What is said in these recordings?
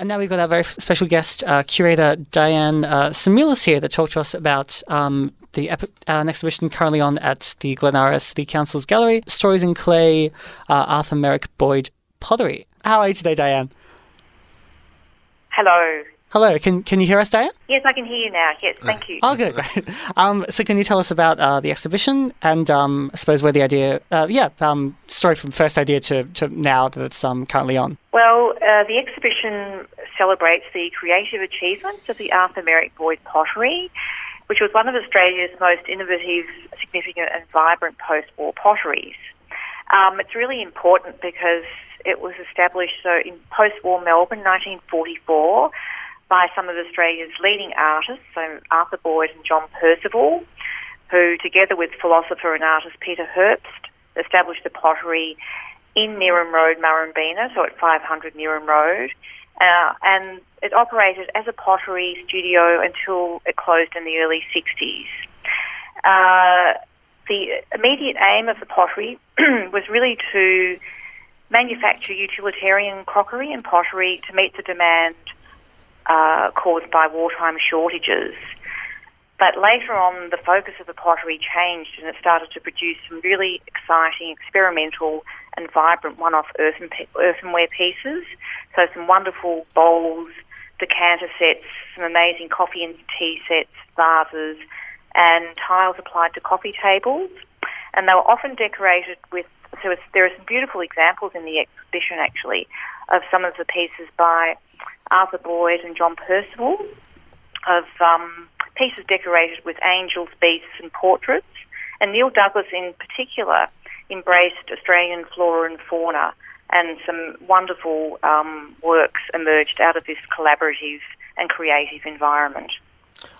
And now we've got our very special guest, uh, curator Diane uh, here, to talk to us about um, the ep- uh, an exhibition currently on at the Glen Eira City Council's Gallery, Stories in Clay, uh, Arthur Merric Boyd Pottery. How are you today, Diane? Hello. Hello, can can you hear us, Diane? Yes, I can hear you now. Yes, thank you. Oh, good, great. Um, so, can you tell us about uh, the exhibition and um, I suppose where the idea, uh, yeah, um, story from first idea to, to now that it's um, currently on? Well, uh, the exhibition celebrates the creative achievements of the Arthur Merric Boyd pottery, which was one of Australia's most innovative, significant, and vibrant post-war potteries. Um, it's really important because it was established so in post-war Melbourne, 1944 by some of Australia's leading artists, so Arthur Boyd and John Percival, who, together with philosopher and artist Peter Herbst, established the pottery in Neerim Road, Murrumbeena, so at 500 Neerim Road. Uh, and it operated as a pottery studio until it closed in the early 60s. Uh, the immediate aim of the pottery was really to manufacture utilitarian crockery and pottery to meet the demand uh, caused by wartime shortages. But later on, the focus of the pottery changed and it started to produce some really exciting, experimental, and vibrant one off earthen, earthenware pieces. So, some wonderful bowls, decanter sets, some amazing coffee and tea sets, vases, and tiles applied to coffee tables. And they were often decorated with, so there are some beautiful examples in the exhibition actually of some of the pieces by Arthur Boyd and John Percival of um, pieces decorated with angels, beasts, and portraits. And Neil Douglas, in particular, embraced Australian flora and fauna, and some wonderful um, works emerged out of this collaborative and creative environment.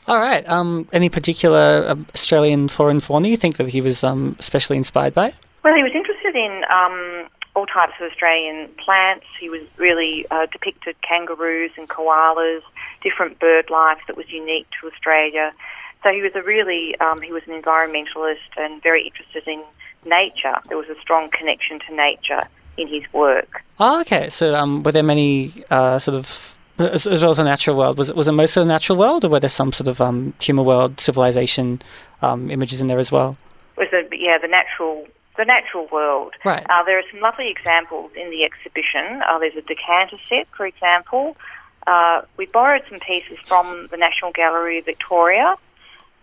All right. Um, any particular uh, Australian flora and fauna you think that he was um, especially inspired by? Well, he was interested in um, all types of Australian plants. He was really uh, depicted kangaroos and koalas, different bird life that was unique to Australia. So he was a really um, he was an environmentalist and very interested in nature. There was a strong connection to nature in his work. Oh, okay. So um, were there many uh, sort of as, as, well as the natural world? Was it was it most of the natural world, or were there some sort of um, human world civilization um, images in there as well? Was the yeah the natural the natural world. Right. Uh, there are some lovely examples in the exhibition. Uh, there's a decanter set, for example. Uh, we borrowed some pieces from the National Gallery of Victoria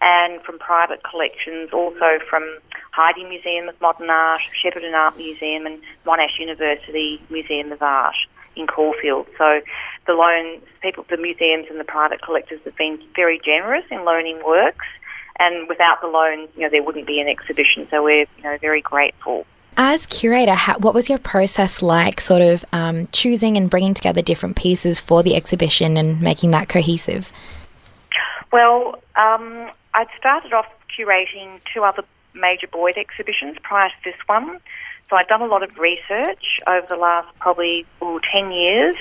and from private collections, also from Heide Museum of Modern Art, Shepparton Art Museum, and Monash University Museum of Art in Caulfield. So the loans, people, the museums and the private collectors have been very generous in loaning works and without the loans, you know, there wouldn't be an exhibition. So we're, you know, very grateful. As curator, how, what was your process like, sort of um, choosing and bringing together different pieces for the exhibition and making that cohesive? Well, um, I'd started off curating two other major Boyd exhibitions prior to this one. So I'd done a lot of research over the last probably ooh, 10 years,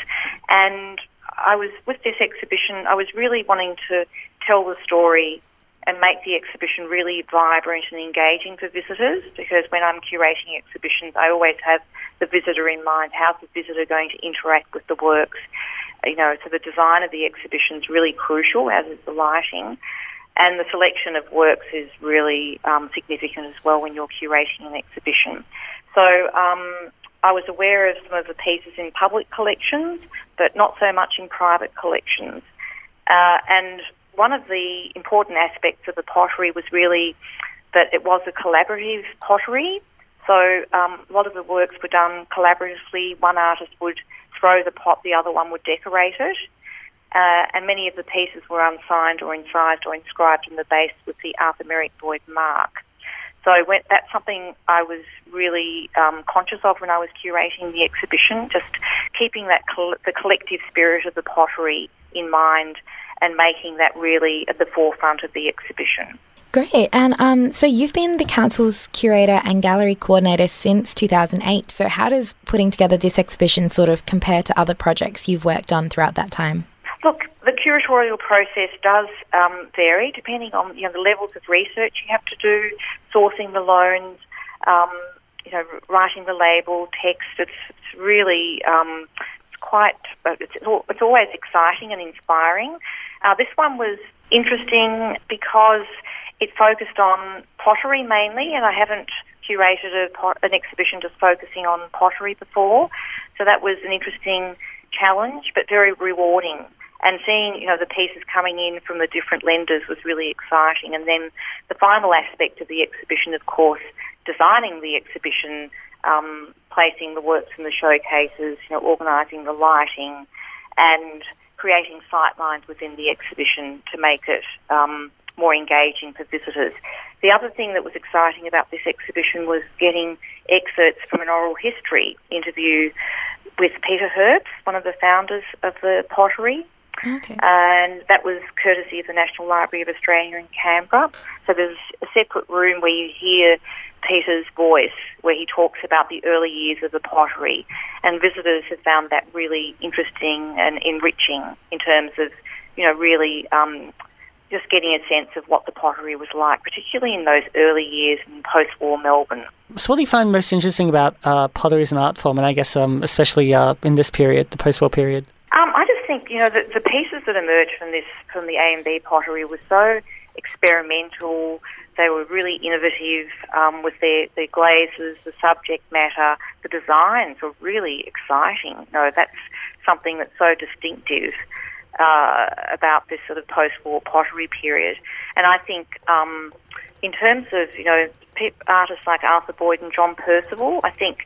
and I was with this exhibition, I was really wanting to tell the story and make the exhibition really vibrant and engaging for visitors because when I'm curating exhibitions, I always have the visitor in mind. How's the visitor going to interact with the works? You know, so the design of the exhibition is really crucial, as is the lighting. And the selection of works is really um, significant as well when you're curating an exhibition. So um, I was aware of some of the pieces in public collections, but not so much in private collections. Uh, and one of the important aspects of the pottery was really that it was a collaborative pottery. So um, a lot of the works were done collaboratively. One artist would throw the pot, the other one would decorate it. Uh, and many of the pieces were unsigned or incised or inscribed in the base with the Arthur Merric Boyd mark. So when, that's something I was really um, conscious of when I was curating the exhibition, just keeping that col- the collective spirit of the pottery in mind and making that really at the forefront of the exhibition. Great. And um, so you've been the council's curator and gallery coordinator since 2008. So, how does putting together this exhibition sort of compare to other projects you've worked on throughout that time? Look, the curatorial process does um, vary depending on you know the levels of research you have to do, sourcing the loans, um, you know, writing the label, text. It's, it's really um, quite, it's, it's always exciting and inspiring. Uh, this one was interesting because it focused on pottery mainly, and I haven't curated a pot, an exhibition just focusing on pottery before. So that was an interesting challenge, but very rewarding. And seeing, you know, the pieces coming in from the different lenders was really exciting. And then the final aspect of the exhibition, of course, designing the exhibition, um, placing the works in the showcases, you know, organising the lighting, and creating sightlines within the exhibition to make it um, more engaging for visitors. The other thing that was exciting about this exhibition was getting excerpts from an oral history interview with Peter Herbst, one of the founders of the pottery. Okay. And that was courtesy of the National Library of Australia in Canberra. So there's a separate room where you hear Peter's voice, where he talks about the early years of the pottery. And visitors have found that really interesting and enriching in terms of, you know, really um, just getting a sense of what the pottery was like, particularly in those early years in post-war Melbourne. So, what do you find most interesting about uh, pottery as an art form, and I guess um, especially uh, in this period, the post-war period? You know the, the pieces that emerged from this from the A and B pottery were so experimental. They were really innovative um, with their, their glazes, the subject matter, the designs were really exciting. You know, that's something that's so distinctive uh, about this sort of post-war pottery period. And I think um, in terms of, you know, artists like Arthur Boyd and John Percival, I think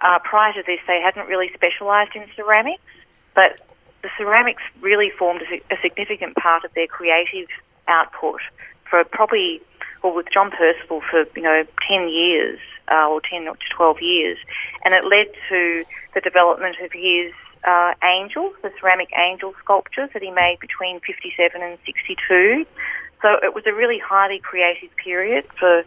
uh, prior to this they hadn't really specialised in ceramics, but the ceramics really formed a, a significant part of their creative output for probably, well, with John Percival for, you know, 10 years uh, or 10 to 12 years. And it led to the development of his uh, angels, the ceramic angel sculptures that he made between 57 and 62. So it was a really highly creative period for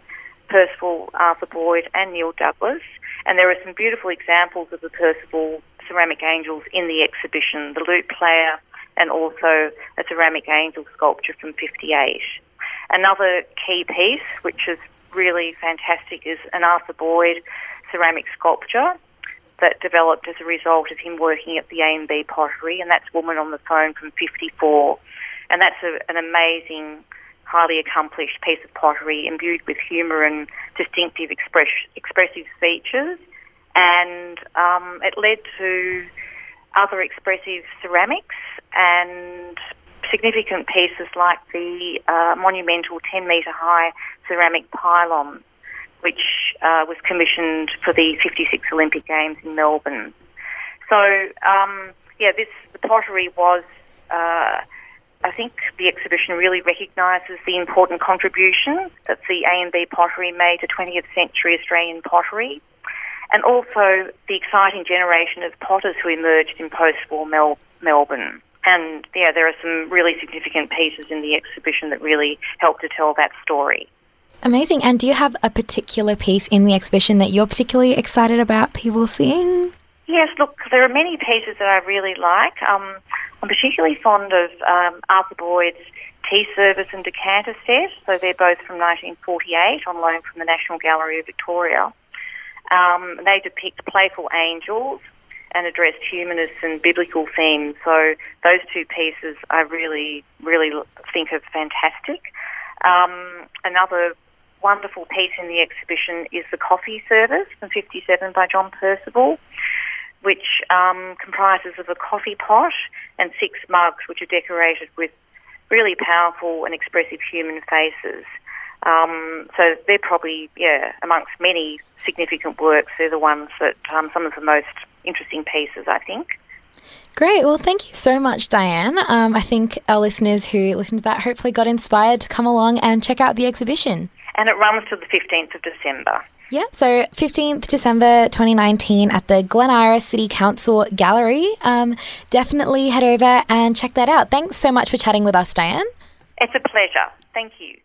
Percival, Arthur Boyd, and Neil Douglas. And there are some beautiful examples of the Percival ceramic angels in the exhibition, the lute player, and also a ceramic angel sculpture from 58. Another key piece, which is really fantastic, is an Arthur Boyd ceramic sculpture that developed as a result of him working at the A&B Pottery, and that's Woman on the Phone from 54. And that's a, an amazing, highly accomplished piece of pottery imbued with humour and distinctive express, expressive features. And um, it led to other expressive ceramics and significant pieces like the uh, monumental 10 metre high ceramic pylon which uh, was commissioned for the 56 Olympic Games in Melbourne. So, um, yeah, this the pottery was. Uh, I think the exhibition really recognises the important contribution that the A and B pottery made to 20th century Australian pottery, and also the exciting generation of potters who emerged in post-war Mel- Melbourne. And yeah, there are some really significant pieces in the exhibition that really help to tell that story. Amazing. And do you have a particular piece in the exhibition that you're particularly excited about people seeing? Yes, look, there are many pieces that I really like. Um, I'm particularly fond of um, Arthur Boyd's tea service and decanter set. So they're both from 1948 on loan from the National Gallery of Victoria. Um, they depict playful angels and address humanist and biblical themes. So those two pieces I really, really think are fantastic. Um, another wonderful piece in the exhibition is the coffee service from 57 by John Percival, which um, comprises of a coffee pot and six mugs which are decorated with really powerful and expressive human faces. Um, so they're probably, yeah, amongst many significant works, they're the ones that um, some of the most interesting pieces, I think. Great. Well, thank you so much, Diane. Um, I think our listeners who listened to that hopefully got inspired to come along and check out the exhibition and it runs to the 15th of December. Yeah, so 15th December 2019 at the Glen Eira City Council Gallery. Um, definitely head over and check that out. Thanks so much for chatting with us, Diane. It's a pleasure. Thank you.